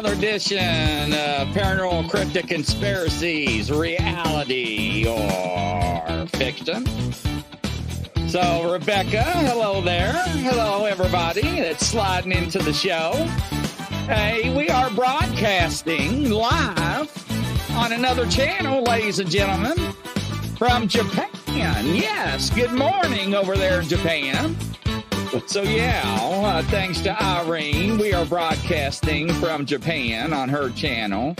another edition of Paranormal Cryptid Conspiracies, reality or fiction. So, Rebecca, hello there. Hello, everybody that's sliding into the show. Hey, we are broadcasting live on another channel, ladies and gentlemen, from Japan. Yes, good morning over there in Japan. So, yeah, uh, thanks to Irene, we are broadcasting from Japan on her channel.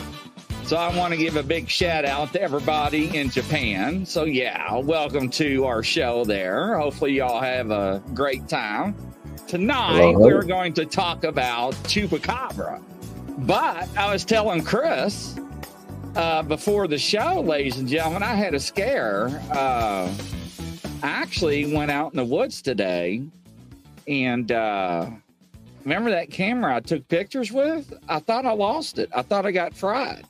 So, I want to give a big shout out to everybody in Japan. So, yeah, welcome to our show there. Hopefully, y'all have a great time. Tonight, Hello. we're going to talk about Chupacabra. But I was telling Chris uh, before the show, ladies and gentlemen, I had a scare. Uh, I actually went out in the woods today and uh, remember that camera I took pictures with? I thought I lost it. I thought I got fried.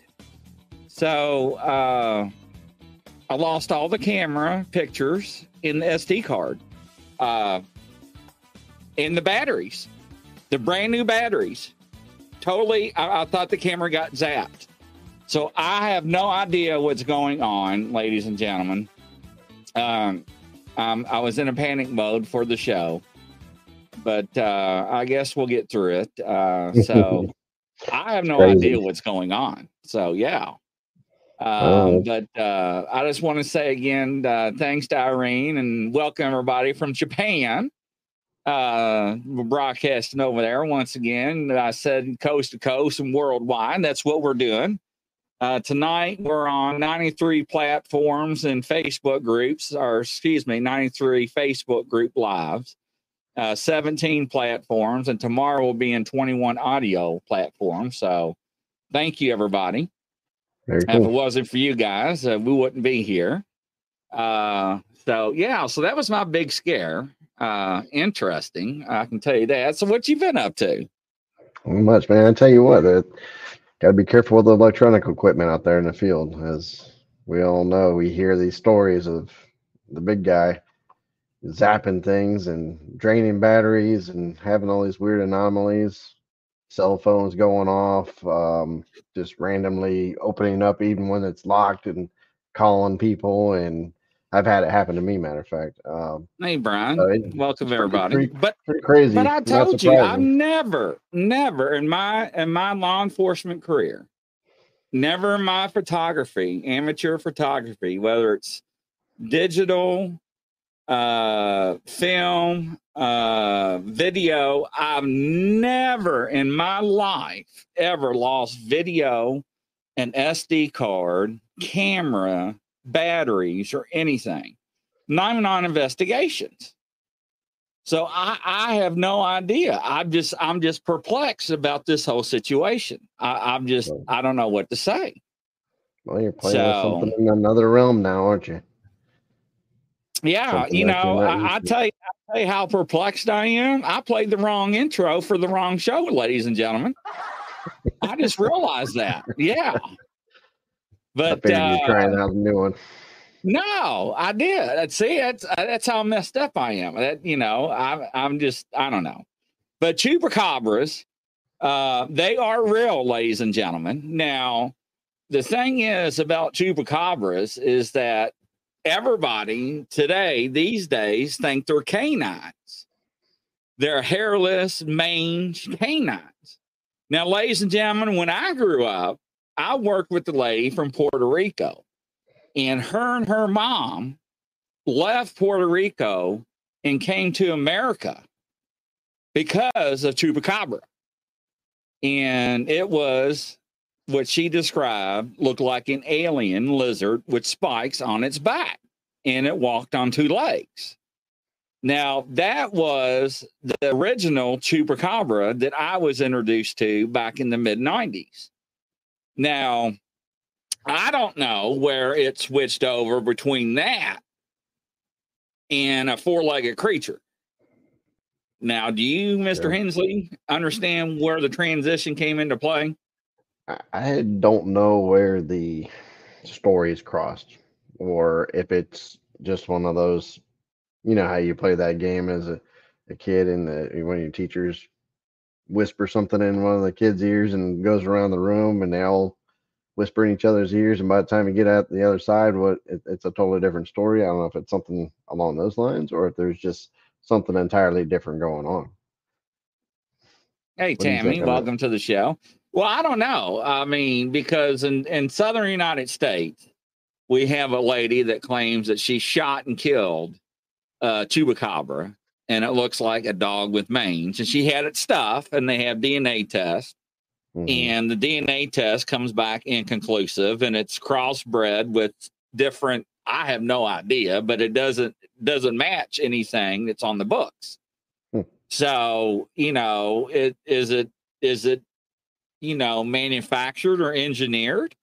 So uh, I lost all the camera pictures in the SD card uh, and the batteries, the brand new batteries. Totally, I, I thought the camera got zapped. So I have no idea what's going on, ladies and gentlemen. Um, um, I was in a panic mode for the show, but uh, I guess we'll get through it. Uh, so I have no Crazy. idea what's going on. So yeah. Um, Oh. But uh, I just want to say again, uh, thanks to Irene and welcome everybody from Japan. Uh, we're broadcasting over there once again. I said coast to coast and worldwide. That's what we're doing. Uh, tonight we're on 93 platforms and Facebook groups, or excuse me, 93 Facebook group lives, uh, 17 platforms, and tomorrow we'll be in 21 audio platforms. So thank you, everybody. Very If it wasn't for you guys, uh, we wouldn't be here. Uh, so yeah, so that was my big scare. Uh, interesting, I can tell you that. So what you been up to? Not much, man. I tell you what, uh, gotta be careful with the electronic equipment out there in the field. As we all know, we hear these stories of the big guy zapping things and draining batteries and having all these weird anomalies. Cell phones going off, um, just randomly opening up even when it's locked and calling people. And I've had it happen to me, matter of fact. Um, Hey, Brian, so it- welcome everybody. pretty- but pretty crazy. But I told you, I've never, never in my in my law enforcement career, never in my photography, amateur photography, whether it's digital, uh, film, uh, video, I've never in my life ever lost video, an SD card, camera, batteries, or anything. Not even on investigations. So I, I have no idea. I'm just I'm just perplexed about this whole situation. I, I'm just I don't know what to say. Well, you're playing So- with something in another realm now, aren't you? Yeah, Something you know, I, I tell you, I tell you how perplexed I am. I played the wrong intro for the wrong show, ladies and gentlemen. I just realized that. Yeah. But figured uh, you're trying out a new one. No, I did. See, that's uh, that's how messed up I am. That you know, I'm I'm just I don't know. But chupacabras, uh, they are real, ladies and gentlemen. Now, the thing is about chupacabras is that everybody today, these days, think they're canines. They're hairless, mange canines. Now, ladies and gentlemen, when I grew up, I worked with the lady from Puerto Rico and her and her mom left Puerto Rico and came to America because of chupacabra. And it was what she described looked like an alien lizard with spikes on its back, and it walked on two legs. Now, that was the original chupacabra that I was introduced to back in the mid 90s. Now, I don't know where it switched over between that and a four legged creature. Now, do you, Mr. Hensley, understand where the transition came into play? I don't know where the stories crossed or if it's just one of those you know how you play that game as a, a kid and the, one of your teachers whisper something in one of the kids' ears and goes around the room and they all whisper in each other's ears and by the time you get out the other side what it, it's a totally different story. I don't know if it's something along those lines or if there's just something entirely different going on. Hey tammy welcome to the show well i don't know i mean because in, in southern united states we have a lady that claims that she shot and killed uh, chupacabra, and it looks like a dog with mange. And she had it stuffed, and they have DNA tests. Mm-hmm. And the DNA test comes back inconclusive, and it's crossbred with different. I have no idea, but it doesn't doesn't match anything that's on the books. Hmm. So you know, it is it is it you know manufactured or engineered.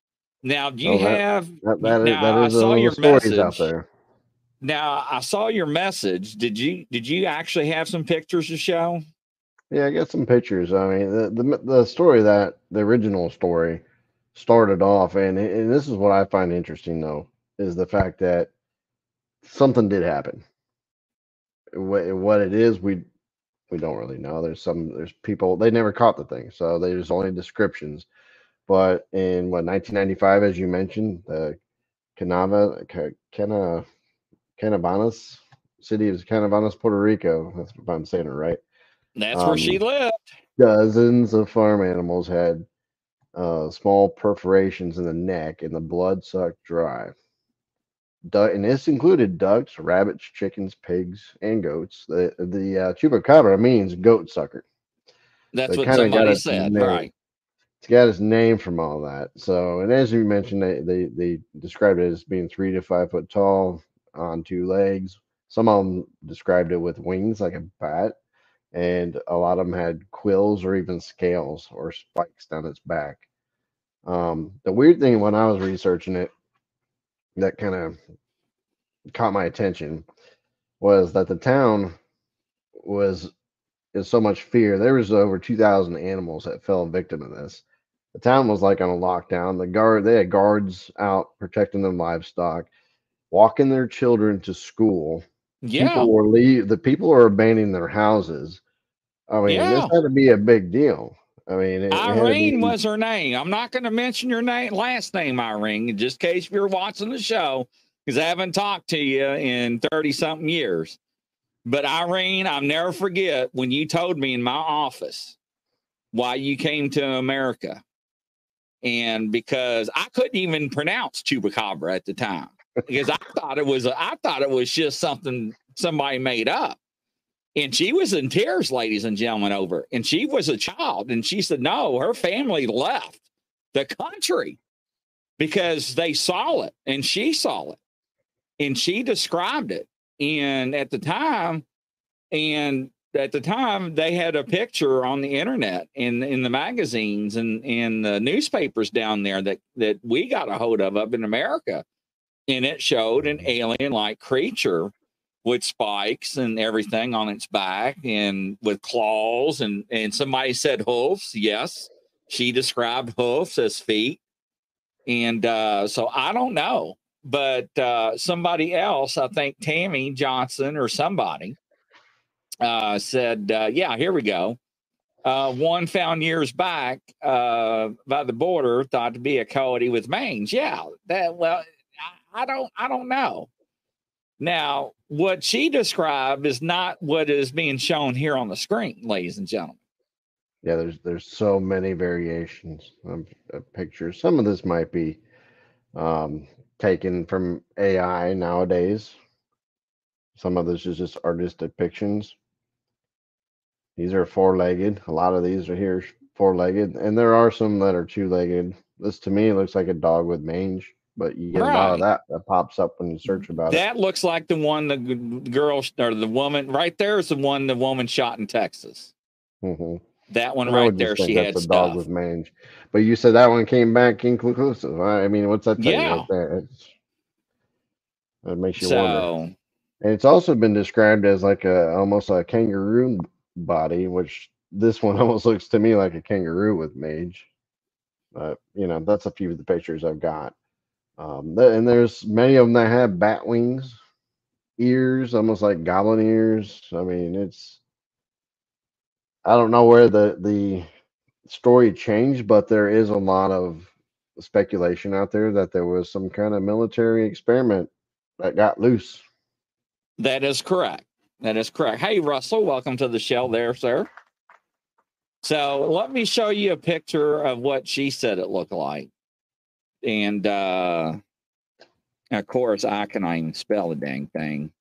Now, do you oh, that, have that, that, now, that is I saw your message out there. Now I saw your message. Did you did you actually have some pictures to show? Yeah, I got some pictures. I mean, the the, the story that the original story started off, and and this is what I find interesting though, is the fact that something did happen. What what it is, we we don't really know. There's some there's people they never caught the thing, so there's only descriptions. But in what 1995, as you mentioned, the Canava, Cana, Canavanas, city of Canavanas, Puerto Rico. That's if I'm saying it right. That's um, where she um, lived. Dozens of farm animals had uh, small perforations in the neck, and the blood sucked dry. And this included ducks, rabbits, chickens, pigs, and goats. The the uh, chupacabra means goat sucker. That's so what somebody said, name. right? It's got its name from all that. So, and as you mentioned, they, they they described it as being three to five foot tall, on two legs. Some of them described it with wings like a bat, and a lot of them had quills or even scales or spikes down its back. Um, the weird thing when I was researching it that kind of caught my attention was that the town was in so much fear. There was over 2,000 animals that fell victim to this. The town was like on a lockdown. The guard they had guards out protecting their livestock walking their children to school. Yeah. People were leave the people are abandoning their houses. I mean, yeah. this had to be a big deal. I mean, it, Irene it was her name. I'm not going to mention your name, last name, Irene, just in case you're watching the show, because I haven't talked to you in 30 something years. But Irene, I'll never forget when you told me in my office why you came to America. And because I couldn't even pronounce chupacabra at the time because I thought it was a, I thought it was just something somebody made up. And she was in tears, ladies and gentlemen, over. And she was a child. And she said, no, her family left the country because they saw it and she saw it. And she described it. And at the time, and at the time they had a picture on the internet in in the magazines and in the newspapers down there that that we got a hold of up in America and it showed an alien like creature with spikes and everything on its back and with claws and and somebody said hoofs yes. She described hoofs as feet. And uh, so i don't know but uh, somebody else i think tammy johnson or somebody uh, said uh, yeah here we go. Uh, one found years back uh, by the border thought to be a coyote with mange yeah that well I don't I don't know. Now, what she described is not what is being shown here on the screen, ladies and gentlemen. Yeah, there's there's so many variations of, of pictures. Some of this might be um, taken from AI nowadays. Some of this is just artist depictions. These are four-legged. A lot of these are here four-legged, and there are some that are two-legged. This to me looks like a dog with mange, but you get a lot of that that pops up when you search about it. That looks like the one the girl or the woman right there is the one the woman shot in Texas. Mhm. That one right there, she had a dog with mange. But you said that one came back inconclusive. I I mean, what's that tell you Yeah. right it makes you wonder. And it's also been described as like a almost a kangaroo body, which this one almost looks to me like a kangaroo with mange. But you know, that's a few of the pictures I've got. Um, and there's many of them that have bat wings, ears, almost like goblin ears. I mean, it's I don't know where the the story changed, but there is a lot of speculation out there that there was some kind of military experiment that got loose. that is correct. That is correct. Hey Russell, welcome to the show there, sir. So let me show you a picture of what she said it looked like. And uh of course I cannot even spell the dang thing.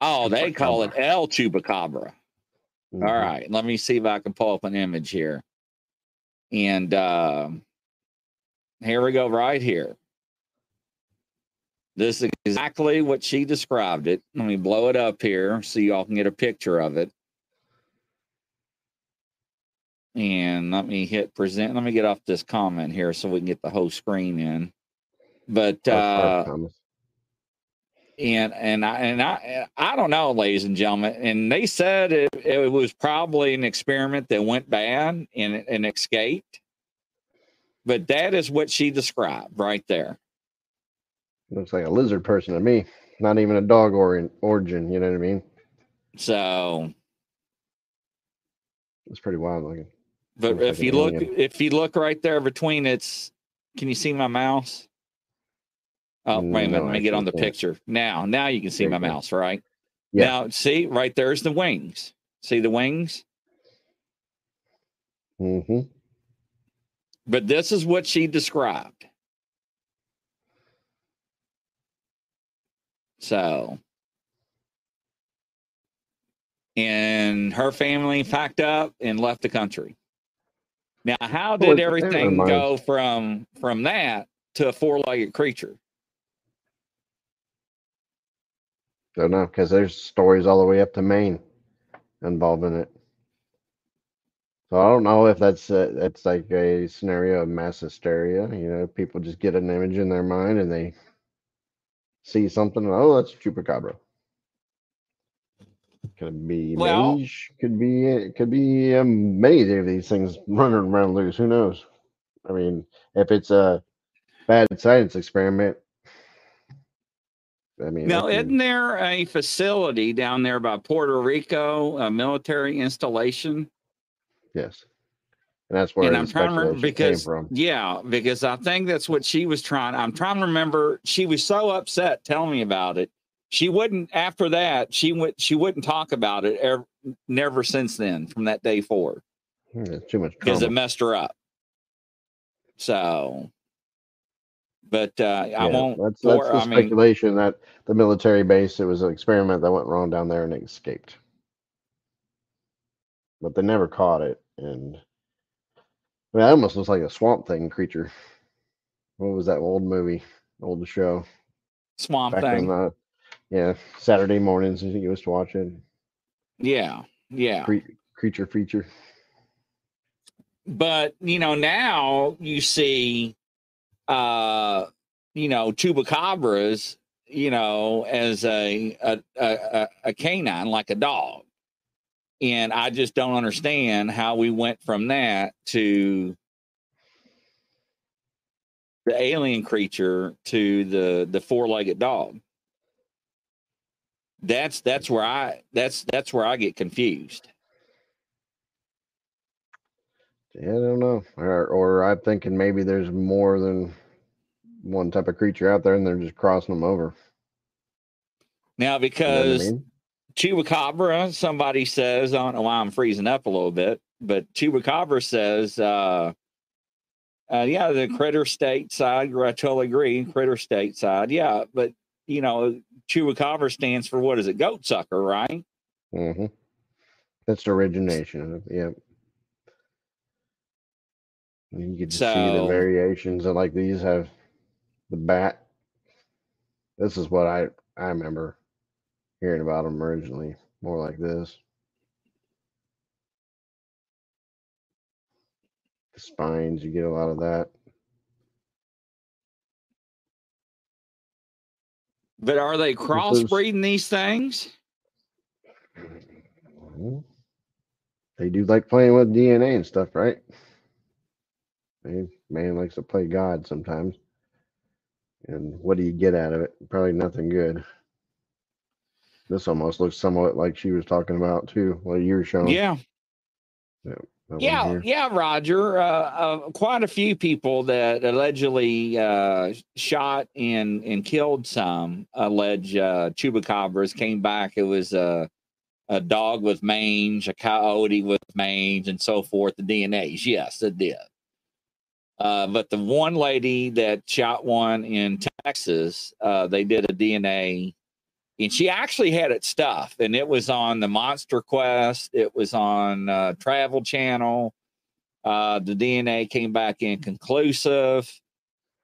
Oh, they call it El Chupacabra. Mhm. All right, let me see if I can pull up an image here. And um here we go, right here. This is exactly what she described it. Let me blow it up here so y'all can get a picture of it. And let me hit present. Let me get off this comment here so we can get the whole screen in. But uh and and I and I I don't know, ladies and gentlemen. And they said it, it was probably an experiment that went bad and and escaped. But that is what she described right there. Looks like a lizard person to me. Not even a dog or origin. You know what I mean? So, It's pretty wild looking. But Looks if like you look, alien. if you look right there between its, can you see my mouse? Oh, wait a minute. Let me get on the can't. picture now. Now you can see my mouse, right? Yeah. Now, see right there's the wings. See the wings? hmm But this is what she described. So, and her family packed up and left the country. Now, how did everything go from from that to a four-legged creature? Don't know because there's stories all the way up to Maine involving it. So I don't know if that's uh, that's like a scenario of mass hysteria. You know, people just get an image in their mind and they see something. Oh, that's a chupacabra. Could be Well- mange. Could be it could be um, many of these things running around loose. Who knows? I mean, if it's a bad science experiment, I mean, Now, isn't there a facility down there by Puerto Rico, a military installation? Yes. And that's where and I'm trying to remember because from. yeah, because I think that's what she was trying. I'm trying to remember. She was so upset telling me about it. She wouldn't. After that, she went. She wouldn't talk about it. Ever, never since then, from that day forward, Hmm, too much because it messed her up. So, but uh, I Yeah, won't. That's, that's for- the I mean, speculation that the military base, it was an experiment that went wrong down there and it escaped. But they never caught it. And I mean, that almost looks like a swamp thing creature. What was that old movie, old show? swamp Back thing. Yeah, Saturday mornings, I think you used to watch it. yeah, yeah. Cre- creature feature. but you know now you see uh you know chupacabras you know as a a, a a- canine like a dog and i just don't understand how we went from that to the alien creature to the the four-legged dog that's that's where i that's that's where i get confused Yeah, I don't know. Or, or I'm thinking maybe there's more than one type of creature out there and they're just crossing them over. now You know I because mean? Chupacabra, somebody says, I don't know why I'm freezing up a little bit, but Chupacabra says uh, Uh, yeah, the critter state side, I totally agree. Critter state side, yeah, but you know, chupacabra stands for what is it? Goat sucker, right? Mm-hmm. That's the origination of it. Yep. And you can see the variations, and like these have the bat. This is what I I remember hearing about them originally, more like this. The spines, you get a lot of that. But are they crossbreeding these things? They do like playing with DNA and stuff, right? Man likes to play God sometimes. And what do you get out of it? Probably nothing good. This almost looks somewhat like she was talking about too. What you were showing. Yeah, one yeah, yeah, Roger. Uh, uh, quite a few people that allegedly uh, shot and and killed some alleged uh, chupacabras came back. It was a a dog with mange, a coyote with mange, and so forth. The DNAs, yes, it did. Uh, but the one lady that shot one in Texas, uh, they did a DNA, and she actually had it stuffed, and it was on the Monster Quest. It was on uh, Travel Channel. Uh, the DNA came back inconclusive,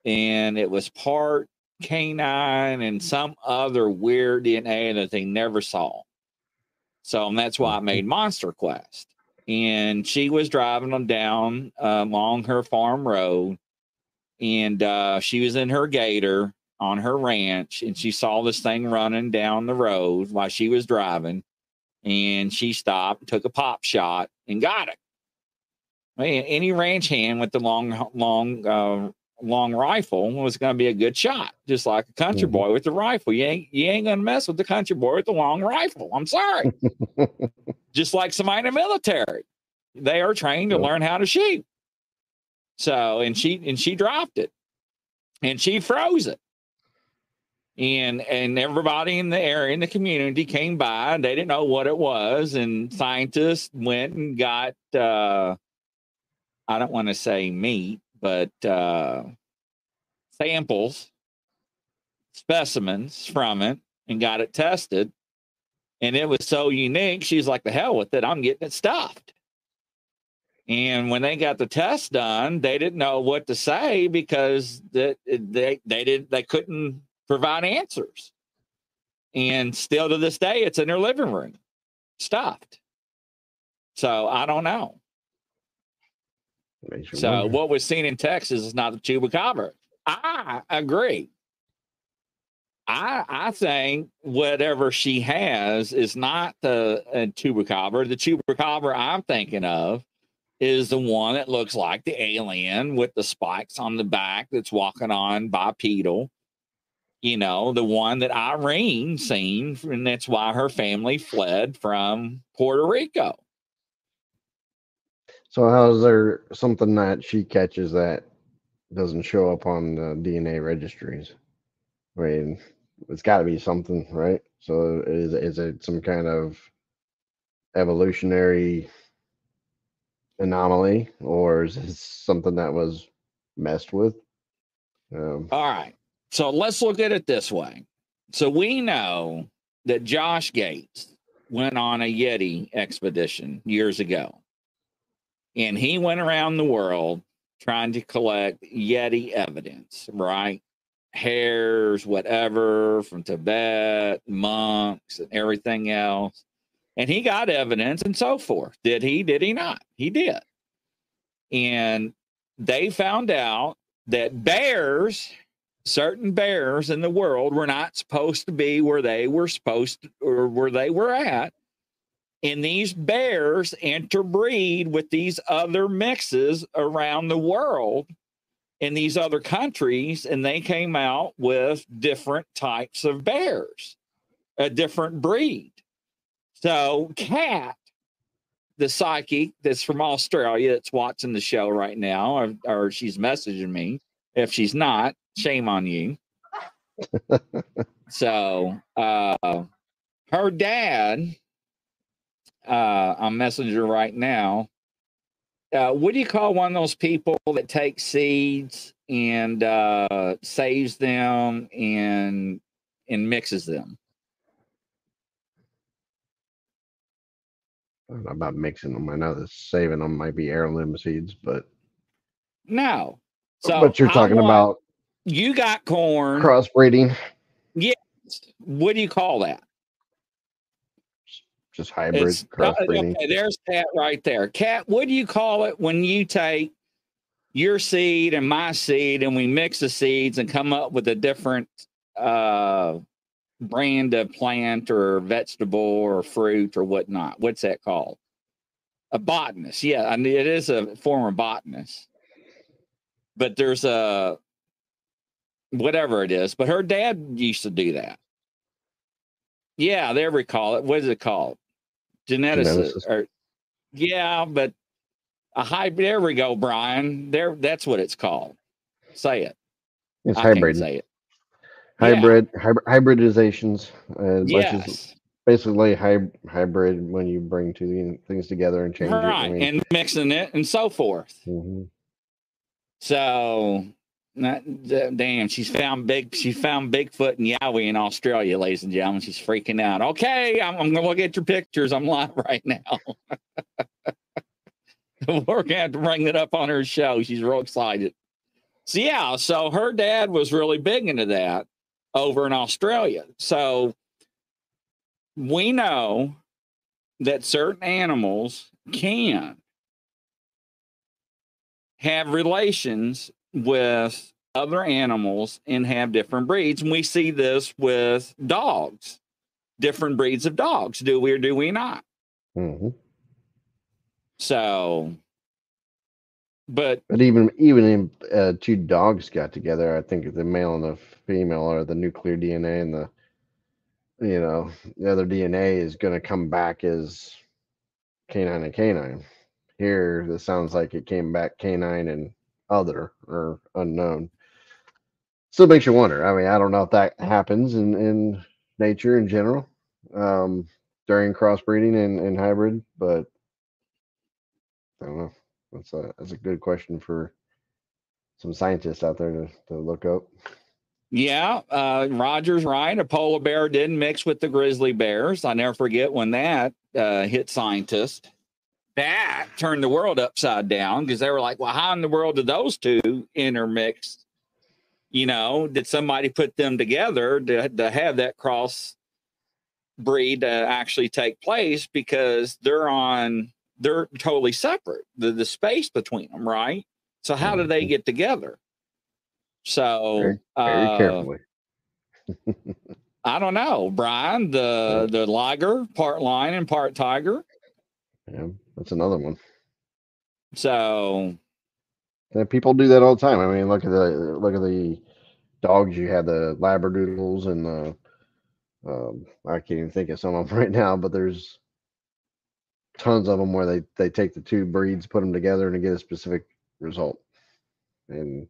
and it was part canine and some other weird DNA that they never saw. So that's why I made Monster Quest and she was driving them down uh, along her farm road and uh, she was in her gator on her ranch and she saw this thing running down the road while she was driving and she stopped took a pop shot and got it Man, any ranch hand with the long long uh, long rifle was going to be a good shot just like a country Mhm. boy with the rifle you ain't you ain't going to mess with the country boy with the long rifle i'm sorry just like somebody in the military. They are trained to learn how to shoot. So and she and she dropped it. And she froze it. And and everybody in the area in the community came by they didn't know what it was. And scientists went and got uh I don't want to say meat, but uh samples, specimens from it and got it tested and it was so unique. She's like, "The hell with it! I'm getting it stuffed." And when they got the test done, they didn't know what to say because that they they did they couldn't provide answers. And still to this day, it's in their living room, stuffed. So I don't know. So wonder. what was seen in Texas is not the chupacabra. I agree. I I think whatever she has is not the uh, chupacabra. The chupacabra I'm thinking of is the one that looks like the alien with the spikes on the back that's walking on bipedal. You know, the one that Irene seen, and that's why her family fled from Puerto Rico. So how is there something that she catches that doesn't show up on the DNA registries? I mean, it's got to be something, right? So is is it some kind of evolutionary anomaly, or is it something that was messed with? Um, All right. So let's look at it this way. So we know that Josh Gates went on a Yeti expedition years ago. And he went around the world trying to collect Yeti evidence, right? Hairs, whatever, from Tibet, monks, and everything else. And he got evidence and so forth. Did he? Did he not? He did. And they found out that bears certain bears in the world were not supposed to be where they were supposed to, or where they were at. And these bears interbreed with these other mixes around the world in these other countries, and they came out with different types of bears, a different breed. So, Cat, the psychic that's from Australia that's watching the show right now, or, or she's messaging me. If she's not, shame on you. so uh her dad, uh I'm messaging right now. uh, what do you call one of those people that takes seeds and uh, saves them and and mixes them? I don't know about mixing them. I know that saving them might be heirloom seeds, but No. So but you're talking want- about you got corn. crossbreeding, Yeah, What do you call that? just hybrid It's- uh, crossbreeding. Okay, there's Cat right there. Cat, what do you call it when you take your seed and my seed and we mix the seeds and come up with a different uh, brand of plant or vegetable or fruit or whatnot? What's that called? A botanist. Yeah, I mean, it is a former botanist. But there's a whatever it is. But her dad used to do that. Yeah, there we call it. What is it called? Geneticist. Or, yeah, but a hybrid. There we go, Brian. There, that's what it's called. Say it. It's I hybrid, say it. yeah. hybrid, hybrid, hybridizations, uh, Yes, basically hy- hybrid when you bring two things together and change it. I right, mean, and mixing it and so forth. mhm. So, damn, she's found big. She found Bigfoot and Yowie in Australia, ladies and gentlemen. She's freaking out. Okay, I'm, I'm gonna at your pictures. I'm live right now. We're gonna have to bring it up on her show. She's real excited. So yeah, so her dad was really big into that over in Australia. So we know that certain animals can have relations with other animals and have different breeds. And we see this with dogs, different breeds of dogs. Do we or do we not? Mhm. So, but But even even if uh, two dogs got together, I think the male and the female are the nuclear DNA and the you know the other DNA is going to come back as canine and canine. Here, this sounds like it came back canine and other or unknown. Still makes you wonder. I mean, I don't know if that happens in in nature in general um, during crossbreeding and, and hybrid, but I don't know. That's a that's a good question for some scientists out there to, to look up. yeah, uh, Roger's right. A polar bear didn't mix with the grizzly bears. I never forget when that uh, hit scientists. That turned the world upside down because they were like, well, how in the world did those two intermix? You know, did somebody put them together to, to have that cross breed uh, actually take place because they're on they're totally separate the, the space between them right so how do they Mhm. get together so Very- Very uh, carefully. i don't know brian the the liger part lion and part tiger Yeah, that's another one. so Yeah, people do that all the time. I mean, look at the look at the dogs. You had the labradoodles and the um, I can't even think of some of them right now, but there's tons of them where they they take the two breeds, put them together, and get a specific result. And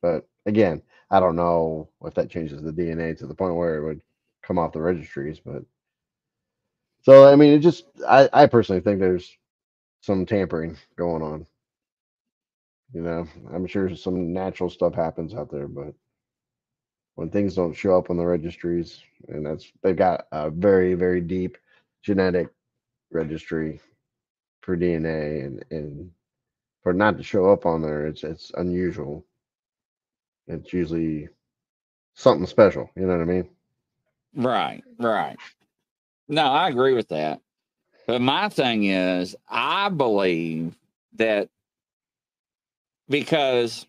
but again, I don't know if that changes the DNA to the point where it would come off the registries, but so I mean, it just I I personally think there's some tampering going on. You know, I'm sure some natural stuff happens out there, but when things don't show up on the registries, and that's they've got a very, very deep genetic registry for DNA, and and for not to show up on there, it's it's unusual. It's usually something special. You know what I mean? Right, right. No, I agree with that. But my thing is, I believe that because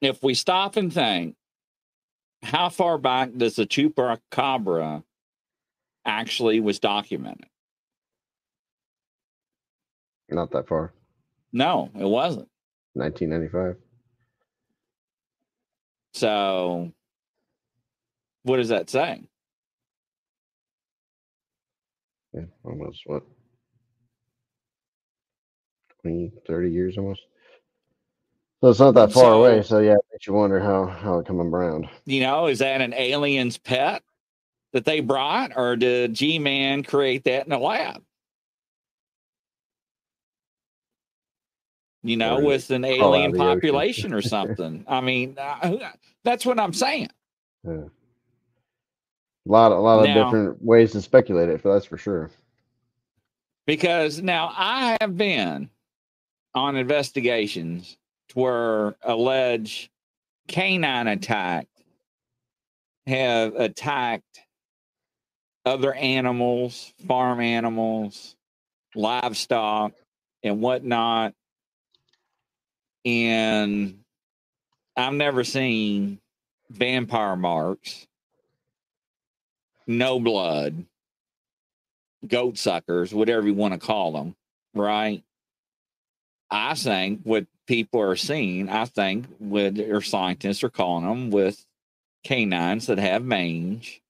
if we stop and think, how far back does the chupacabra actually was documented? Not that far. No, it wasn't. 1995. So, what does that say? Yeah, almost what 20, 30 years almost. So it's not that far away. So- So yeah, it makes you wonder how how it come around. You know, is that an alien's pet that they brought, or did G Man create that in a lab? you know, Or with an alien population or something. I mean, uh, that's what I'm saying. Yeah. A lot, a lot of Now- different ways to speculate it. For that's for sure. Because now I have been on investigations to where alleged canine attack have attacked other animals, farm animals, livestock, and whatnot. And I've never seen vampire marks, no blood, goat suckers, whatever you want to call them, right? I think what people are seeing, I think what your scientists are calling them with canines that have mange,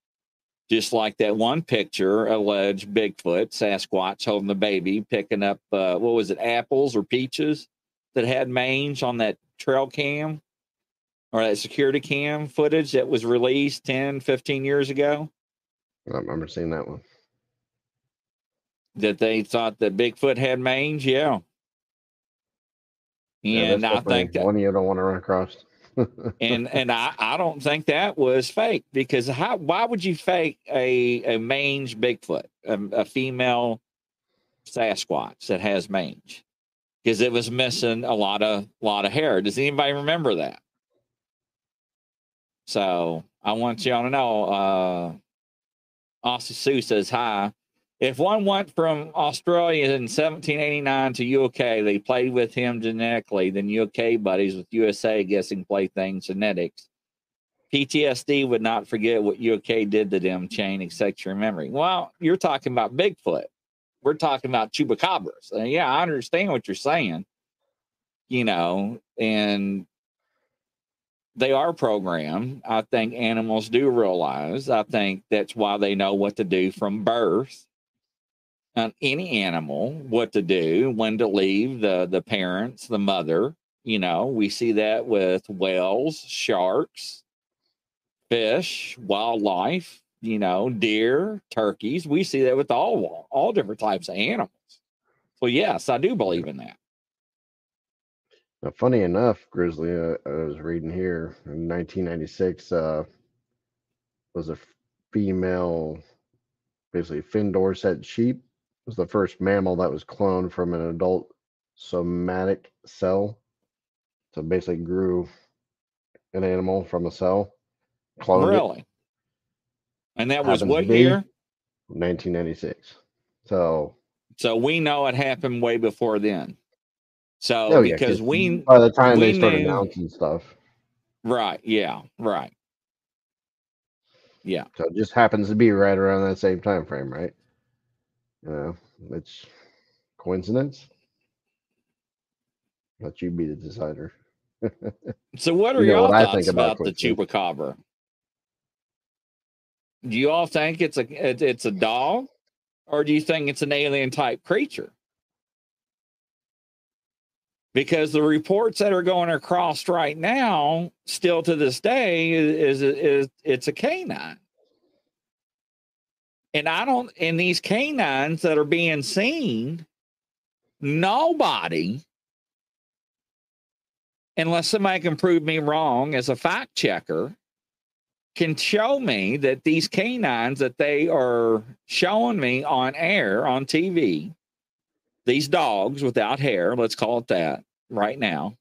just like that one picture alleged Bigfoot, Sasquatch holding the baby, picking up uh, what was it, apples or peaches that had mange on that trail cam or that security cam footage that was released 10, 15 years ago. I don't remember seeing that one. that they thought that Bigfoot had mange. Yeah. Yeah, And that's I think that, one you don't want to run across. and and I, I don't think that was fake because how why would you fake a a mange Bigfoot a, a female Sasquatch that has mange because it was missing a lot of lot of hair. Does anybody remember that? So I want y'all to know. Uh, Aussie Sue says hi. If one went from Australia in 1789 to UK, they played with him genetically, then UK buddies with USA guessing playthings genetics. PTSD would not forget what UK did to them, chain your memory. Well, you're talking about Bigfoot. We're talking about chupacabras. Yeah, I understand what you're saying. You know, and they are programmed. I think animals do realize. I think that's why they know what to do from birth. On any animal, what to do, when to leave the the parents, the mother. You know, we see that with whales, sharks, fish, wildlife. You know, deer, turkeys. We see that with all all different types of animals. So yes, I do believe in that. Now, funny enough, Grizzly, uh, I was reading here in 1996 uh, was a female, basically Finn Dorset sheep was the first mammal that was cloned from an adult somatic cell. So basically grew an animal from a cell, cloned it, Really? And that was Happens what year? 1996. So So we know it happened way before then. So oh, yeah, because we by the time they we started knew- announcing stuff, right, yeah, right. Yeah. so it just happens to be right around that same time frame, right? You know, it's coincidence. Let you be the decider. So what are You know y'all what I thoughts think about about, the chupacabra? Do you all think it's a it- it's a dog, or do you think it's an alien type creature? Because the reports that are going across right now, still to this day, is is, is it's a canine. And I don't, and these canines that are being seen, nobody unless somebody can prove me wrong as a fact checker, can show me that these canines that they are showing me on air on TV, these dogs without hair, let's call it that right now,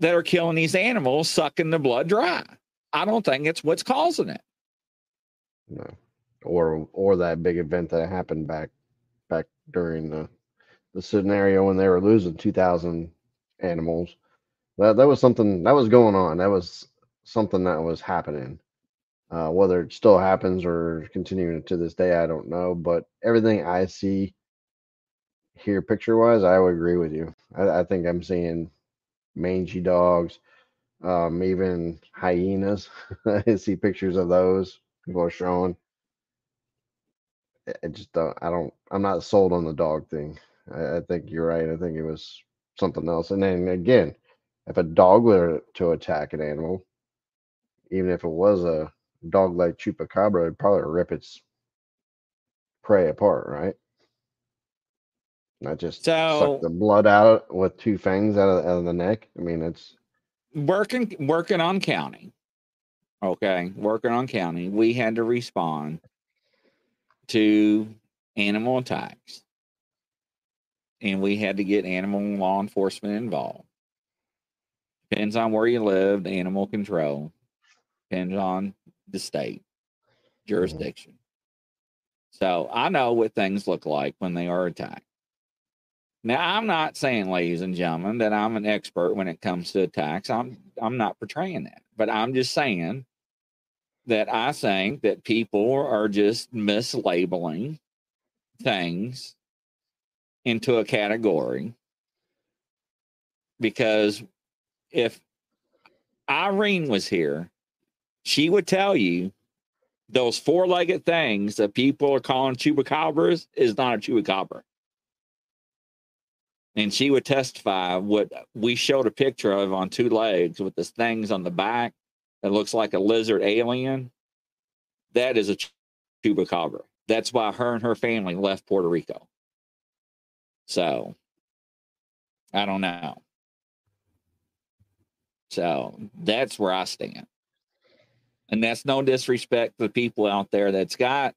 that are killing these animals, sucking the blood dry. I don't think it's what's causing it. No. Or or that big event that happened back back during the the scenario when they were losing two thousand animals. That that was something that was going on. That was something that was happening. Uh, whether it still happens or continuing to this day, I don't know. But everything I see here, picture wise, I would agree with you. I, I think I'm seeing mangy dogs, um, even hyenas. I see pictures of those people are showing. I- just don't. I don't. I'm not sold on the dog thing. I, I think you're right. I think it was something else. And then again, if a dog were to attack an animal, even if it was a dog like chupacabra, it'd probably rip its prey apart, right? Not just So- suck the blood out with two fangs out of, out of the neck. I mean, it's working working on county okay working on county we had to respond to animal attacks. And we had to get animal law enforcement involved. Depends on where you live animal control. Depends on the state mm-hmm. jurisdiction. So i know what things look like when they are attacked. Now, I'm not saying, ladies and gentlemen, that I'm an expert when it comes to attacks. I'm I'm not portraying that, but I'm just saying that I think that people are just mislabeling things into a category because if Irene was here, she would tell you those four-legged things that people are calling chupacabras is not a chupacabra and she would testify what we showed a picture of on two legs with the things on the back that looks like a lizard alien. That is a chupacabra. That's why her and her family left Puerto Rico. So I don't know. So that's where I stand. And that's no disrespect to the people out there that's got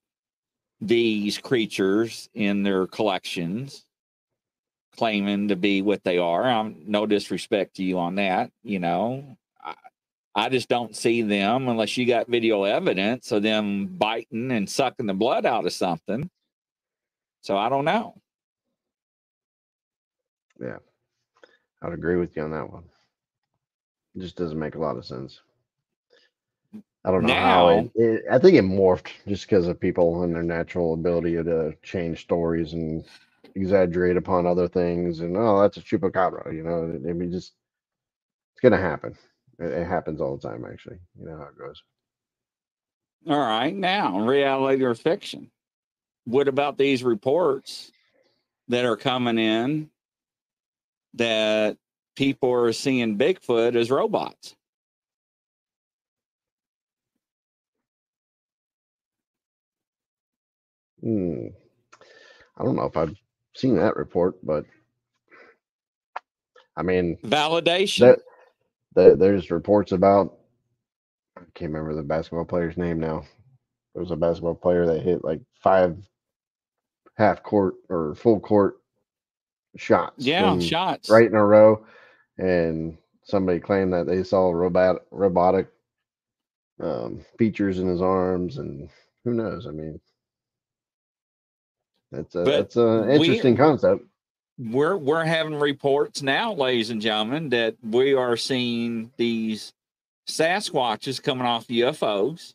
these creatures in their collections claiming to be what they are. I'm no disrespect to you on that. You know, I, just don't see them unless you got video evidence of them biting and sucking the blood out of something. So I don't know. yeah. I'd agree with you on that one. It just doesn't make a lot of sense. I don't know how it, it. I think it morphed just because of people and their natural ability to change stories and exaggerate upon other things. And oh, that's a chupacabra. You know, I mean, just it's gonna happen. It, it happens all the time. Actually, you know how it goes. All right. Now, reality or fiction? What about these reports that are coming in that people are seeing Bigfoot as robots? Hmm. I don't know if I've seen that report, but I mean, Validation. that, that there's reports about. I can't remember the basketball player's name now. There was a basketball player that hit like five half court or full court shots. yeah, shots. right in a row, and somebody claimed that they saw robot robotic um, features in his arms, and who knows? I mean, that's a But that's an interesting concept. we're we're having reports now, ladies and gentlemen, that we are seeing these Sasquatches coming off UFOs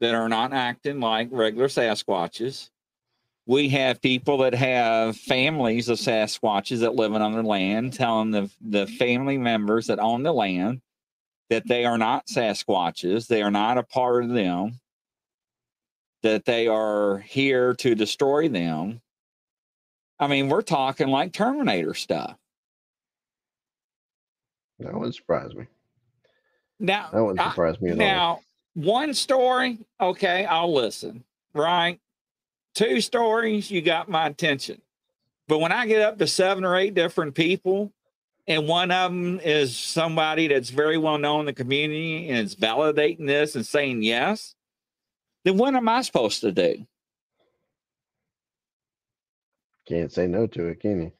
that are not acting like regular Sasquatches. We have people that have families of Sasquatches that live on their land, telling the the family members that own the land that they are not Sasquatches, they are not a part of them, that they are here to destroy them. I mean, we're talking like Terminator stuff. That wouldn't surprise me. Now, That wouldn't I- surprise me at all. now, one story, okay, I'll listen, right? Two stories, you got my attention. But when I get up to seven or eight different people, and one of them is somebody that's very well known in the community and is validating this and saying yes, then what am I supposed to do? Can't say no to it, can you?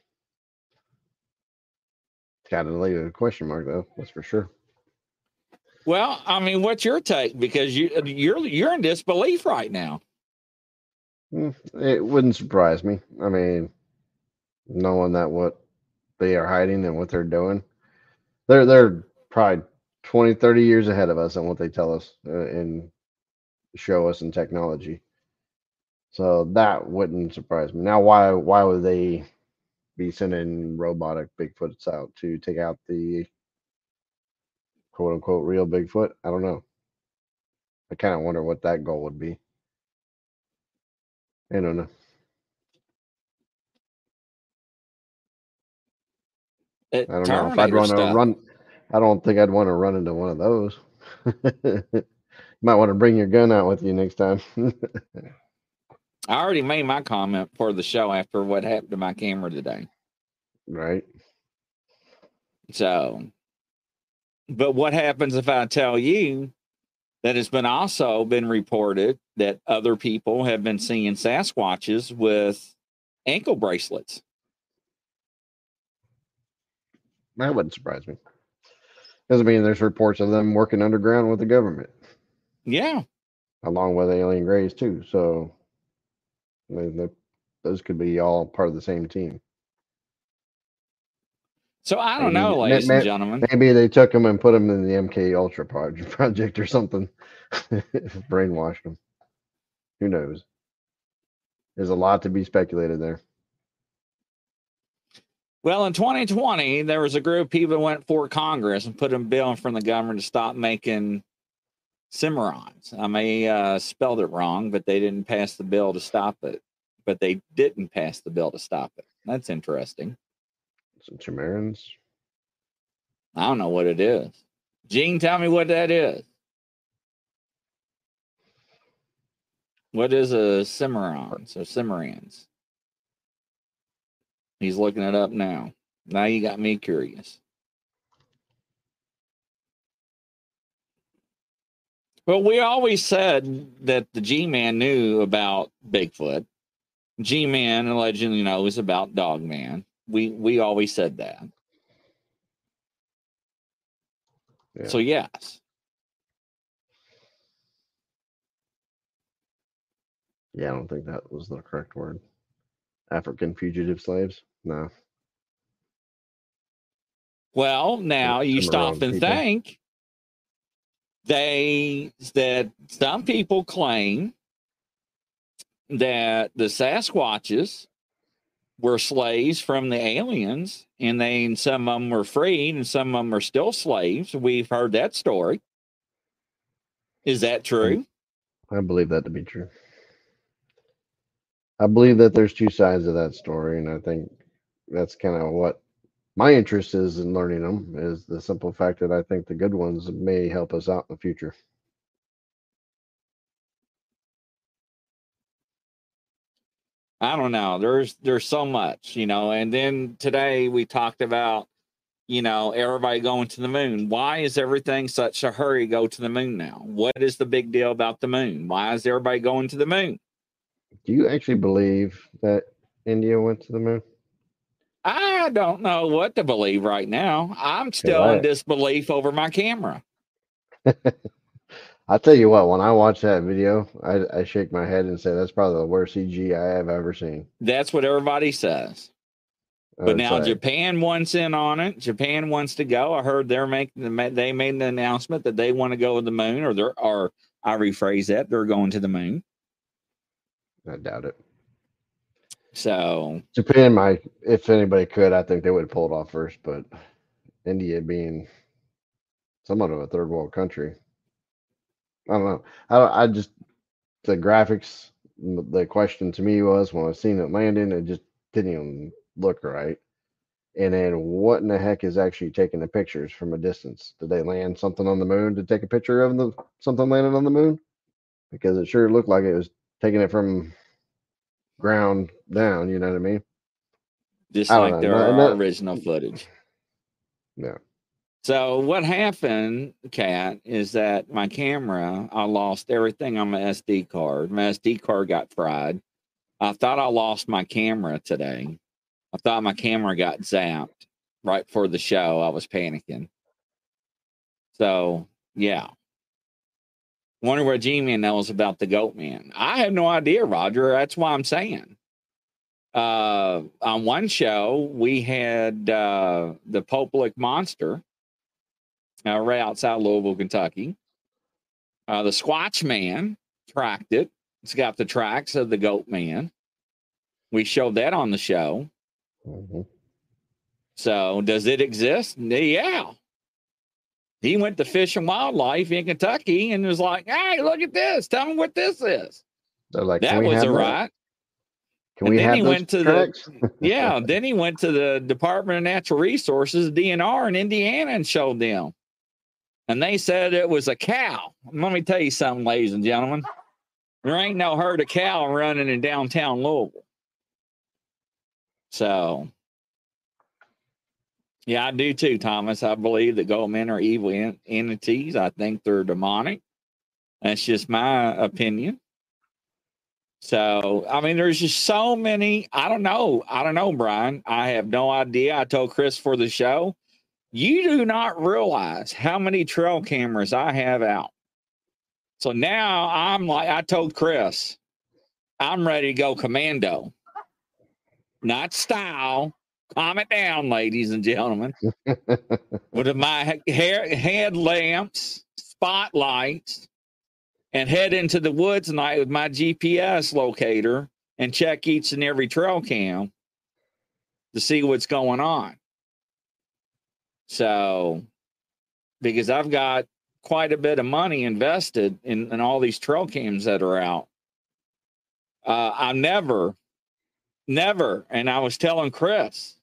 It's got to leave a question mark though. That's for sure. Well, I mean, what's your take? Because you you're you're in disbelief right now. Mm, It wouldn't surprise me. I mean, knowing that what they are hiding and what they're doing, they're they're probably 20, 30 years ahead of us on what they tell us uh, and show us in technology. So that wouldn't surprise me. Now, why why would they be sending robotic Bigfoots out to take out the quote unquote real Bigfoot? I don't know. I kind of wonder what that goal would be. I don't know. It, I don't know if I'd Terminator want to run. I don't think I'd want to run into one of those. might want to bring your gun out with you next time. I already made my comment for the show after what happened to my camera today. Right. So, but what happens if I tell you that it's been also been reported that other people have been seeing Sasquatches with ankle bracelets? That wouldn't surprise me. Doesn't mean there's reports of them working underground with the government, Yeah. along with alien grays too. So I mean, the- those could be all part of the same team. So I don't Maybe- know, ma- ladies ma- and gentlemen. Maybe they took them and put them in the MK Ultra project or something, brainwashed them. Who knows? There's a lot to be speculated there. Well, in 2020, there was a group of people went for Congress and put a bill in front of the government to stop making Cimarrons. I may uh, spelled it wrong, but they didn't pass the bill to stop it. But they didn't pass the bill to stop it. That's interesting. Some Chimerans. I don't know what it is. Gene, tell me what that is. What is a Cimarrons or Cimarrans? He's looking it up now. Now you got me curious. Well, we always said that the G Man knew about Bigfoot. G Man allegedly knows about Dog Man. We we always said that. Yeah. So yes. Yeah, I don't think that was the correct word. African fugitive slaves? No. Well, now you stop and people. think. They that some people claim that the Sasquatches were slaves from the aliens, and they and some of them were freed, and some of them are still slaves. We've heard that story. Is that true? Mm. I believe that to be true. I believe that there's two sides of that story, and I think that's kind of what my interest is in learning them is the simple fact that I think the good ones may help us out in the future. I don't know. There's there's so much, you know. And then today we talked about, you know, everybody going to the moon. Why is everything such a hurry go to the moon now? What is the big deal about the moon? Why is everybody going to the moon? Do you actually believe that India went to the moon? I don't know what to believe right now. I'm still in disbelief over my camera. I'll tell you what, when I watch that video, I, I shake my head and say that's probably the worst CG I have ever seen. That's what everybody says. Oh, but It's now Japan wants in on it. Japan wants to go. I heard they're making the they made an announcement that they want to go to the moon, or they're or I rephrase that they're going to the moon. I doubt it. So Japan might, if anybody could, I think they would pull it off first. But India being somewhat of a third world country, I don't know. I, I just the graphics. The question to me was when I seen it landing, it just didn't even look right. And then what in the heck is actually taking the pictures from a distance? Did they land something on the moon to take a picture of the something landing on the moon? Because it sure looked like it was taking it from ground down. You know what I mean? just I like know. there No- are no- original footage. Yeah. So what happened, Kat, is that my camera, I lost everything on my SD card. My SD card got fried. I thought I lost my camera today. I thought my camera got zapped right before the show. I was panicking. So yeah. Wonder what G Man knows about the goat man. I have no idea, Roger. That's why I'm saying. Uh on one show we had uh the Pope Lick monster uh, right outside Louisville, Kentucky. Uh, the Squatch Man tracked it. It's got the tracks of the Goat Man. We showed that on the show. Mhm. So, does it exist? Yeah. He went to Fish and Wildlife in Kentucky and was like, "Hey, look at this! Tell me what this is." They're like, that was a right. Can And we then have he went to the- Yeah. then he went to the Department of Natural Resources, DNR in Indiana, and showed them. And they said it was a cow. Let me tell you something, ladies and gentlemen. There ain't no herd of cow running in downtown Louisville. So, yeah, I do too, Thomas. I believe that goat men are evil en- entities. I think they're demonic. That's just my opinion. So, I mean, there's just so many. I don't know. I don't know, Brian. I have no idea. I told Chris for the show, you do not realize how many trail cameras I have out. So now I'm like, I told Chris, I'm ready to go commando, not style. Calm it down, ladies and gentlemen. With my hair, headlamps, spotlights, and head into the woods tonight with my GPS locator and check each and every trail cam to see what's going on. So, because I've got quite a bit of money invested in, in all these trail cams that are out. Uh, I never, never, and I was telling Chris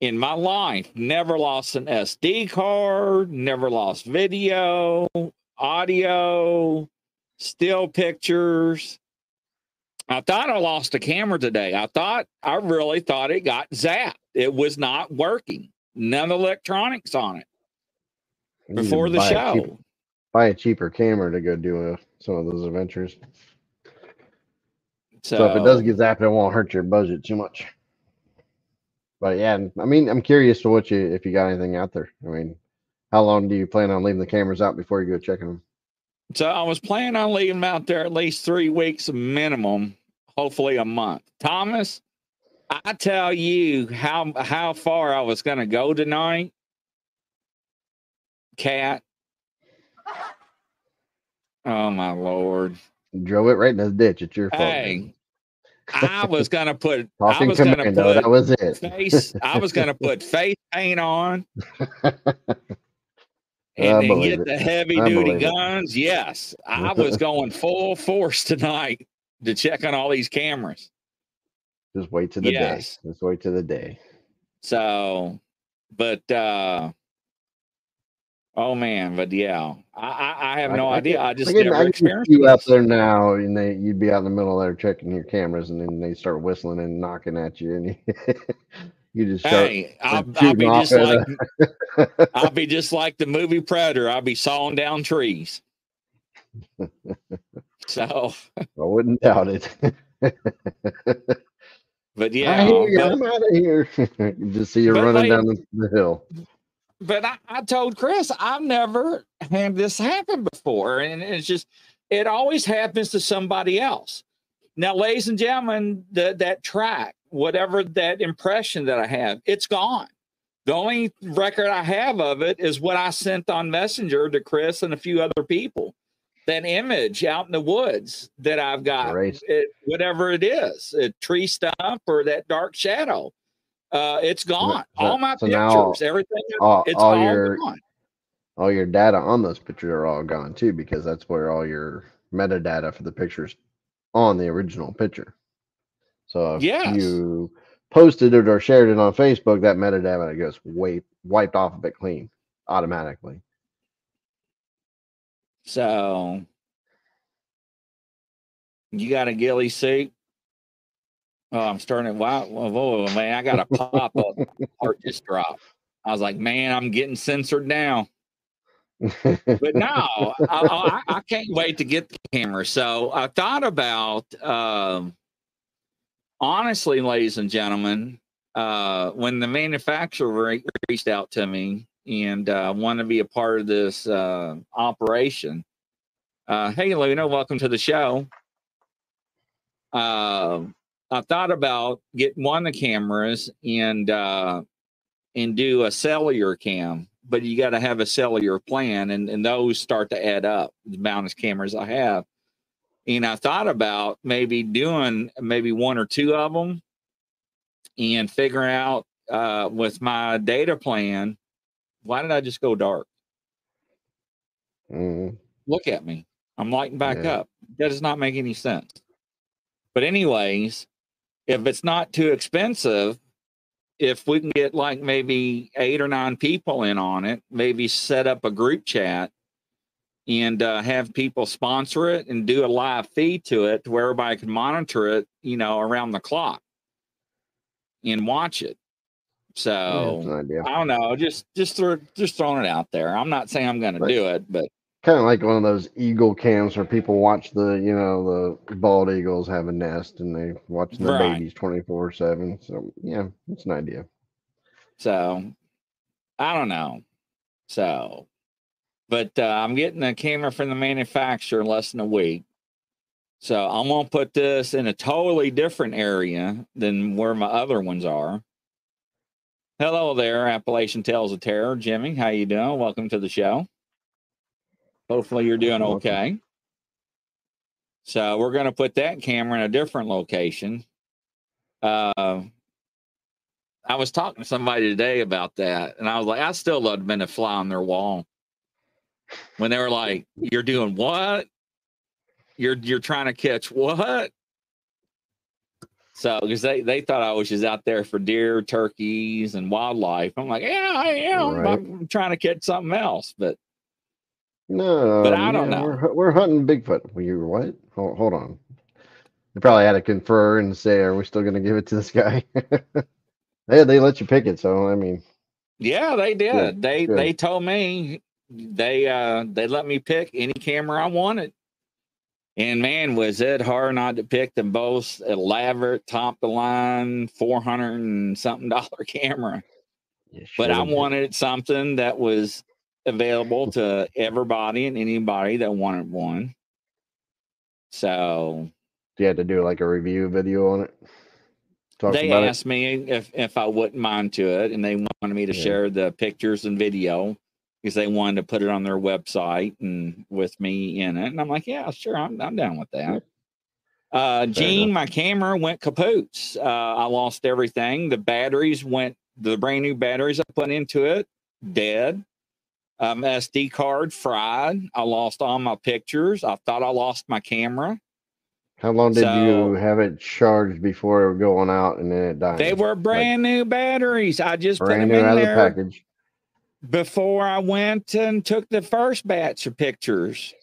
in my life, never lost an SD card, never lost video, audio, still pictures. I thought I lost a camera today. I thought, I really thought it got zapped. It was not working. None of the electronics on it before the buy show. A cheaper, buy a cheaper camera to go do uh some of those adventures. So, So, if it does get zapped, it won't hurt your budget too much. But yeah, I mean, I'm curious to what you if you got anything out there. I mean, how long do you plan on leaving the cameras out before you go checking them? so I was planning on leaving them out there at least three weeks minimum, hopefully a month. Thomas, I tell you how how far I was going to go tonight. Cat. Oh my lord! Drove it right in the ditch. It's your fault. Hey, I was to put. I Talking was going to commando, that was it. face. I was to put face paint on. And, believe get it. the heavy I duty believe it. guns. Yes, I was going full force tonight to check on all these cameras. Just wait to the Yes. day. Just wait to the day. So, but uh oh man, but yeah, I I, I have no I idea. can- I just I can, never I experienced you out there now, and they, you'd be out in the middle there checking your cameras, and then they start whistling and knocking at you, and you, you just start Hey, I'll, I'll be just like I'll be just like the movie Predator. I'll be sawing down trees. So, I wouldn't doubt it. but I yeah, um, but- I'm out of here. Just see you running like- down the hill. But I, I told Chris I've never had this happen before, and it's just it always happens to somebody else. Now, ladies and gentlemen, the, that track, whatever that impression that I have, it's gone. The only record I have of it is what I sent on Messenger to Chris and a few other people. That image out in the woods that I've got, it, whatever it is, a tree stump or that dark shadow, uh, it's gone. so- all my so pictures, everything, All, it's all all your gone. all your data on those pictures are all gone too, because that's where all your metadata for the pictures on the original picture. So if Yes. you posted it or shared it on Facebook, that metadata gets wiped wiped off of it clean automatically. So you got a ghillie suit? Oh, I'm starting to wow, whoa, whoa, man, I got a pop up heart just dropped. I was like, man, I'm getting censored now. But no, I, I, I can't wait to get the camera. So I thought about, um, honestly, ladies and gentlemen, uh, when the manufacturer re- reached out to me and uh, wanted to be a part of this uh, operation, uh, hey, Luna, welcome to the show. I thought about getting one of the cameras and uh, and do a cellular cam, but you got to have a cellular plan, and, and those start to add up. The of cameras I have, and I thought about maybe doing maybe one or two of them, and figuring out uh, with my data plan. Why did I just go dark? Mm, Look at me. I'm lighting back Yeah. up. That does not make any sense. But anyways, if it's not too expensive, if we can get like maybe eight or nine people in on it, maybe set up a group chat and uh, have people sponsor it and do a live feed to it to where everybody can monitor it, you know, around the clock and watch it. So idea. I don't know, just just throw, just throwing it out there. I'm not saying I'm going to do it, but Kind of like one of those eagle cams where people watch the, you know, the bald eagles have a nest and they watch the Right. babies 24 7. So, yeah, it's an idea. So I don't know. So, but uh, I'm getting a camera from the manufacturer in less than a week. So I'm gonna put this in a totally different area than where my other ones are. Hello there, Appalachian Tales of Terror, Jimmy. How you doing? Welcome to the show. Hopefully you're doing okay. So we're gonna put that camera in a different location. Uh, I was talking to somebody today about that, and I was like, I still love to been a fly on their wall. When they were like, You're doing what? You're you're trying to catch what? So because they, they thought I was just out there for deer, turkeys, and wildlife. I'm like, yeah, I am. Right. I'm trying to catch something else. But No, But I don't yeah, know. We're, we're hunting Bigfoot. Well, you were what? Hold, hold on. They probably had to confer and say, "Are we still going to give it to this guy?" yeah, they let you pick it. So I mean, yeah, they did. Good, they they told me they uh they let me pick any camera I wanted. And man, was it hard not to pick the most elaborate, top of the line, four hundred and something dollar camera. But I wanted something that was available to everybody and anybody that wanted one. So You had to do like a review video on it. Talk they asked me if if I wouldn't mind to it, and they wanted me to Yeah. share the pictures and video because they wanted to put it on their website and with me in it. And I'm like, yeah, sure, I'm I'm down with that. Uh, Gene, my camera went kapoots. Uh, I lost everything. The batteries went. The brand new batteries I put into it dead. Um, SD card fried. I lost all my pictures. I thought I lost my camera. How long did So- you have it charged before it going out and then it died? They were brand new batteries. I just brand put new them in of the package. before I went and took the first batch of pictures.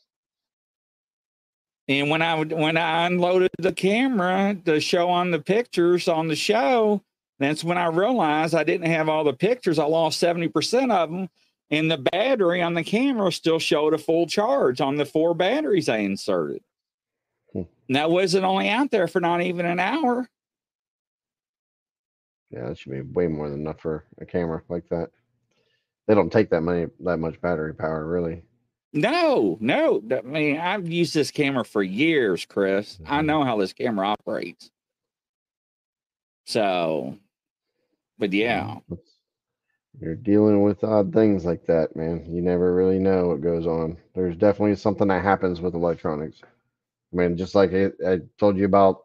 And when I would- when I unloaded the camera to show on the pictures on the show, that's when I realized I didn't have all the pictures. I lost 70% of them. And the battery on the camera still showed a full charge on the four batteries I inserted. Hmm. And that wasn't only out there for not even an hour. Yeah, that should be way more than enough for a camera like that. They don't take that many that much battery power, really. No, no. I mean, I've used this camera for years, Chris. I Mhm. know how this camera operates. So, but yeah, You're dealing with odd things like that, man. You never really know what goes on. There's definitely something that happens with electronics. I mean, just like I, I told you about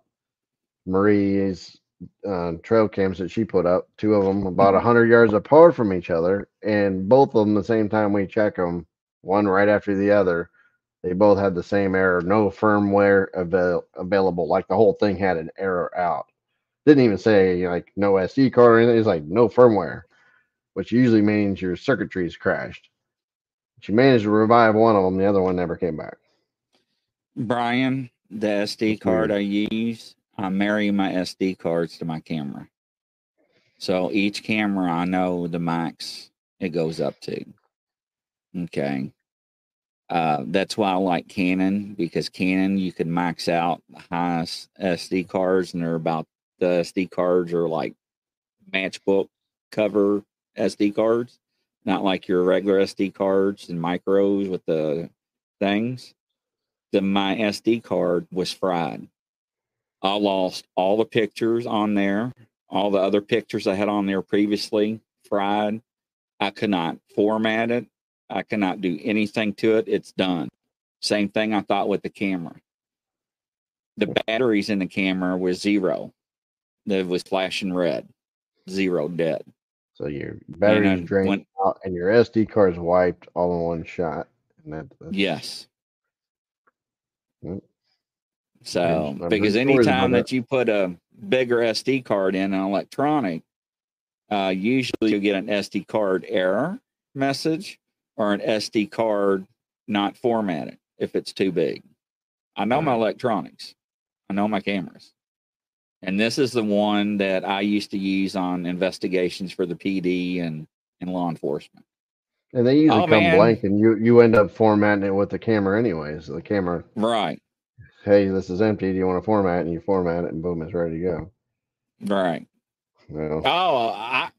Marie's uh, trail cams that she put up, two of them about a hundred yards apart from each other, and both of them the same time we check them, one right after the other, they both had the same error, no firmware avail- available. Like the whole thing had an error out. Didn't even say like no SD card or anything. It's like no firmware, which usually means your circuitry's crashed. She managed to revive one of them. The other one never came back. Brian, the SD card I use, I marry my SD cards to my camera. So each camera I know the max it goes up to. Okay. Uh, that's why I like Canon because Canon you can max out the highest SD cards and they're about the SD cards are like matchbook cover SD cards, not like your regular SD cards and micros with the things. The my SD card was fried. I lost all the pictures on there, all the other pictures I had on there previously fried. I could not format it. I cannot do anything to it. It's done. Same thing I thought with the camera. The batteries in the camera was zero. It was flashing red, zero dead. So your battery's then drained out and your SD card is wiped all in one shot. And that, that's, Yes. Yep. So, because anytime that you put a bigger SD card in an electronic, uh, usually you get an SD card error message or an SD card not formatted if it's too big. I know my electronics. I know my cameras. And this is the one that I used to use on investigations for the PD and, and law enforcement. And they usually Oh, come man. blank, and you you end up formatting it with the camera anyways. The camera, Right. hey, this is empty. Do you want to format? And you format it, and boom, it's ready to go. Right. Well, Oh, I,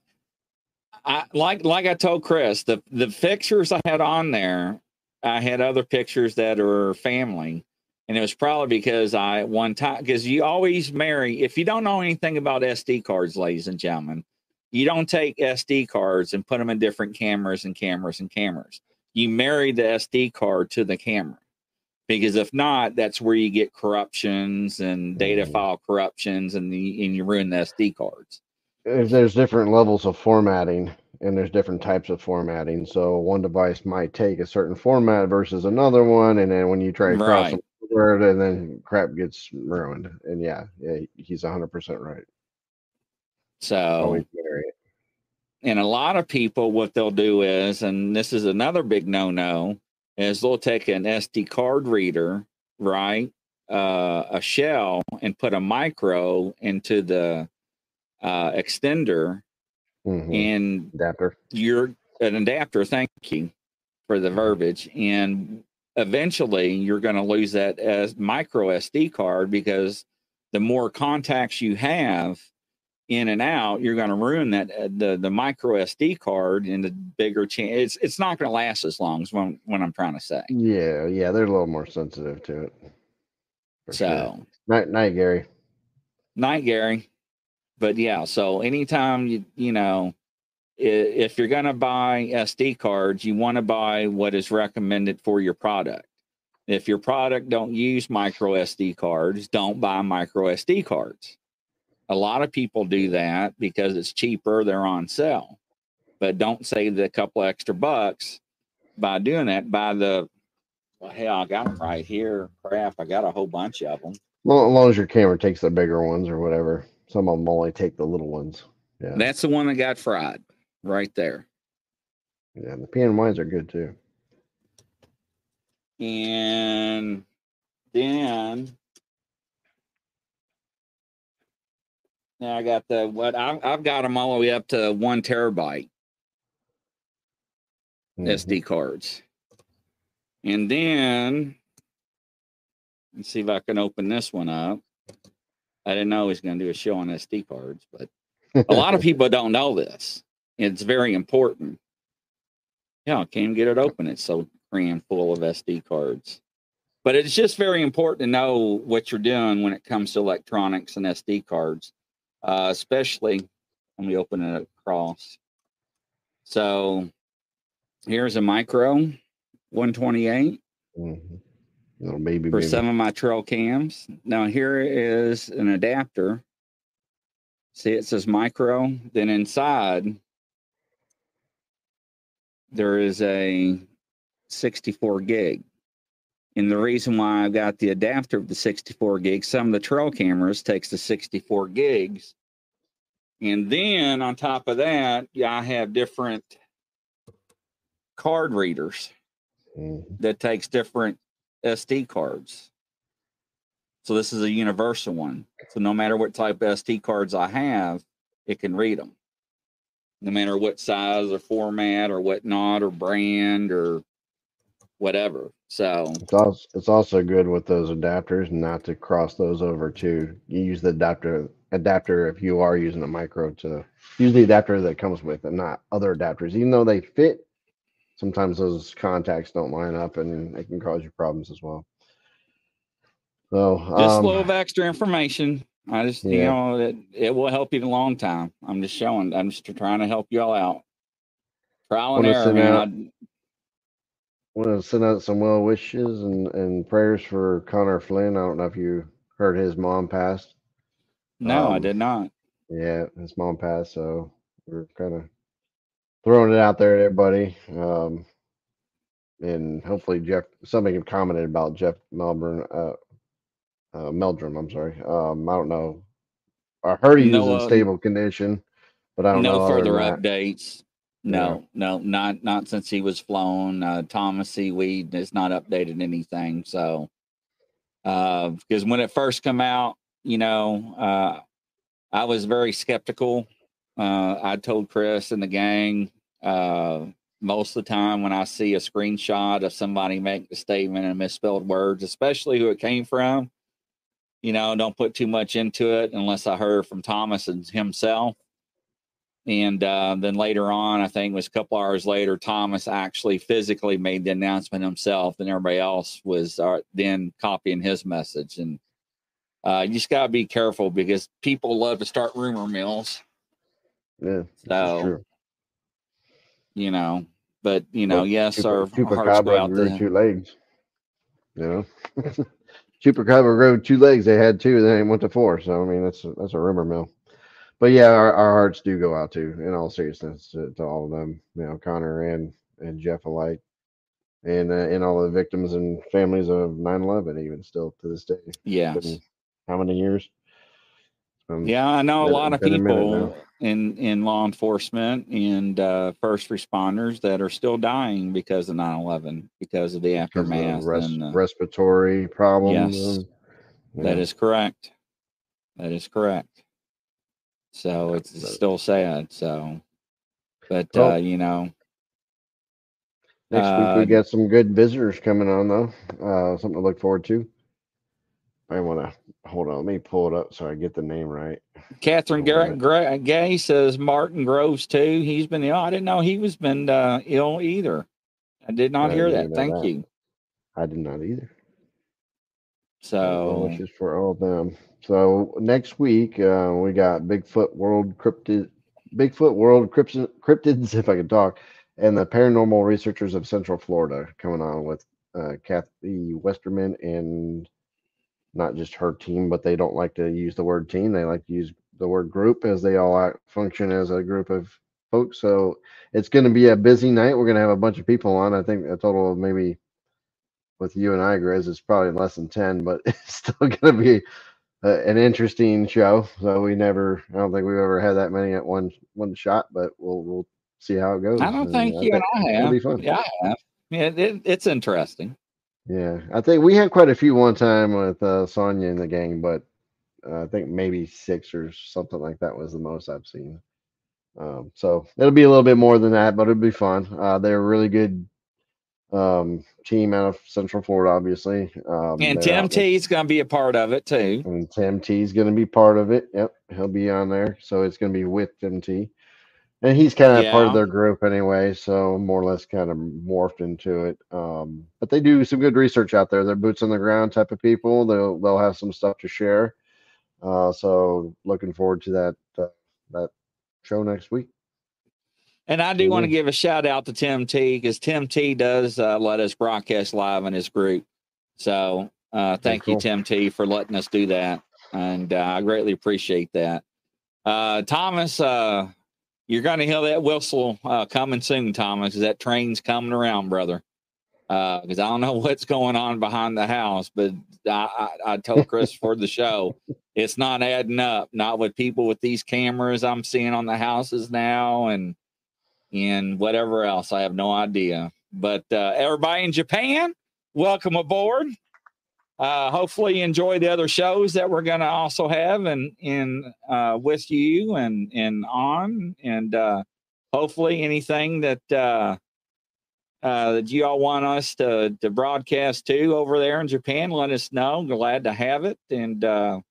I like like I told Chris, the the pictures I had on there, I had other pictures that are family, and it was probably because I one time because you always marry if you don't know anything about SD cards, ladies and gentlemen, you don't take SD cards and put them in different cameras and cameras and cameras. You marry the SD card to the camera. Because if not, that's where you get corruptions and data Mhm. file corruptions, and the, and you ruin the SD cards. if there's different levels of formatting, and there's different types of formatting. So one device might take a certain format versus another one, and then when you try to cross Right. them over, and then crap gets ruined. And yeah, yeah, he's 100 percent right. So, Always marry it. and a lot of people, what they'll do is, and this is another big no no, is they'll take an SD card reader, right? Uh, a shell, and put a micro into the uh, extender, Mhm. and Adapter. you're an adapter. Thank you for the verbiage. And eventually, you're going to lose that as micro SD card because the more contacts you have in and out, you're going to ruin that uh, the the micro SD card and the bigger chance. It's it's not going to last as long as what, what I'm trying to say. Yeah, yeah, they're a little more sensitive to it. So. sure. night, night, Gary. night gary but yeah so anytime you you know if you're going to buy sd cards you want to buy what is recommended for your product. If your product don't use micro sd cards don't buy micro sd cards. A lot of people do that because it's cheaper they're on sale. But don't save the couple extra bucks by doing that buy the well, hell i got them right here. Crap i got a whole bunch of them Well, as long as your camera takes the bigger ones or whatever. Some of them only take the little ones. Yeah, that's the one that got fried right there yeah. The PNYs are good too. and then now I got the what I, I've got them all the way up to one terabyte Mhm. SD cards, and then let's see if I can open this one up. I didn't know he was going to do a show on SD cards, but a lot of people don't know this. It's very important. Yeah, I can't get it open. It's so crammed full of SD cards. But it's just very important to know what you're doing when it comes to electronics and SD cards, uh, especially when we open it across. So here's a micro 128 Mhm. Little baby, for some of my trail cams. Now here is an adapter. See, it says micro. Then inside there is a 64 gig. And the reason why I've got the adapter of the 64 gig, some of the trail cameras takes the 64 gigs. And then on top of that, yeah, I have different card readers Mhm. that takes different SD cards. So this is a universal one. So no matter what type of SD cards I have, it can read them. No matter what size or format or whatnot or brand or whatever. So It's also it's also good with those adapters not to cross those over too. You use the adapter adapter if you are using a micro to use the adapter that comes with and not other adapters. Even though they fit, sometimes those contacts don't line up and it can cause you problems as well. So just um, a little bit extra information. I just you know it, it will help you in a long time. I'm just showing. I'm just trying to help you all out. Trial and error, man. out- I- want to send out some well wishes and, and prayers for Connor Flynn. I don't know if you heard his mom passed. no, I Um, did not. Yeah, his mom passed, so we're kind of throwing it out there to everybody. Um, and hopefully Jeff, somebody commented about Jeff Melbourne, uh, uh, Meldrum. I'm sorry. Um, I don't know. I heard he was No, in uh, stable condition, but I don't know. No further updates. No, no, not not since he was flown. Uh, Thomas Sewid has not updated anything. So, because when it first come out, you know, uh, I was very skeptical. Uh, I told Chris and the gang uh, most of the time when I see a screenshot of somebody make a statement and misspelled words, especially who it came from, you know, don't put too much into it unless I heard from Thomas and himself. And uh, then later on, I think it was a couple hours later, Thomas actually physically made the announcement himself, and everybody else was uh, then copying his message. And uh, you just got to be careful because people love to start rumor mills. Yeah. So, you know, but you know, Well, yes, Chupa- our, hearts go out grew to two legs. You know, Chupacabra grew two legs. They had two, then it went to four. So I mean, that's a, that's a rumor mill. But yeah, our, our hearts do go out to, in all seriousness, to, to all of them. You know, Connor and and Jeff alike, and uh, and all the victims and families of 9/11, even still to this day. Been how many years? Um, Yeah, I know a lot of people. In in law enforcement and uh, first responders that are still dying because of 9/11 because of the because of aftermath. res- and, uh, respiratory problems. Yes, yeah. is correct. That is correct. So it's but- still sad. So, but Well, uh, you know, Next week Uh, we got some good visitors coming on though. Uh, something to look forward to. I want to hold on. Let me pull it up so I get the name right. Catherine All Gar- right. Gra- Gay says Martin Groves too. He's been ill. I didn't know he was been uh, ill either. I did not I hear that. Thank that. you. I did not either. So wishes for all of them. So next week uh, we got Bigfoot World Cryptid, Bigfoot World Cryptid, Cryptids, if I could talk, and the Paranormal Researchers of Central Florida coming on with uh, Kathy Westerman and not just her team, but they don't like to use the word team. They like to use the word group as they all function as a group of folks. So it's going to be a busy night. We're going to have a bunch of people on. I think a total of maybe with you and I, Grizz, it's probably less than 10, but it's still going to be uh, an interesting show. So we never, I don't think we've ever had that many at one one shot, but we'll we'll see how it goes. I don't And think you and I it'll have. be fun. Yeah, I have. Yeah, it, it's interesting. Yeah, I think we had quite a few one time with uh, Sonya in the gang, but uh, I think maybe six or something like that was the most I've seen. Um, so it'll be a little bit more than that, but it'll be fun. Uh, they're a really good um, team out of Central Florida, obviously. Um, And Tim T's going to be a part of it too. and Tim T's going to be part of it. Yep, he'll be on there. So it's going to be with Tim T. And he's kind of part of their group anyway, so more or less kind of morphed into it. Um, but they do some good research out there. They're boots on the ground type of people. They'll they'll have some stuff to share. Uh, so looking forward to that uh, that show next week. And I do want to give a shout out to Tim T because Tim T does uh, let us broadcast live in his group. So uh, thank you, cool. Tim T, for letting us do that. And uh, I greatly appreciate that. Uh, Thomas, uh, you're going to hear that whistle uh, coming soon, Thomas, that train's coming around, brother. Because I don't know what's going on behind the house, but I, I, I told Chris for the show, it's not adding up. Not with people with these cameras I'm seeing on the houses now, and and whatever else. I have no idea. But uh, everybody in Japan, welcome aboard. Uh, hopefully, you enjoy the other shows that we're going to also have and in uh, with you and and on and uh, hopefully anything that uh, uh, that you all want us to to broadcast to over there in Japan, let us know. Glad to have it and uh,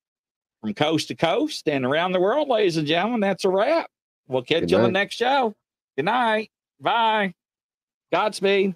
from coast to coast and around the world, ladies and gentlemen. That's a wrap. We'll catch Good you on the next show. Good night. Bye. Godspeed.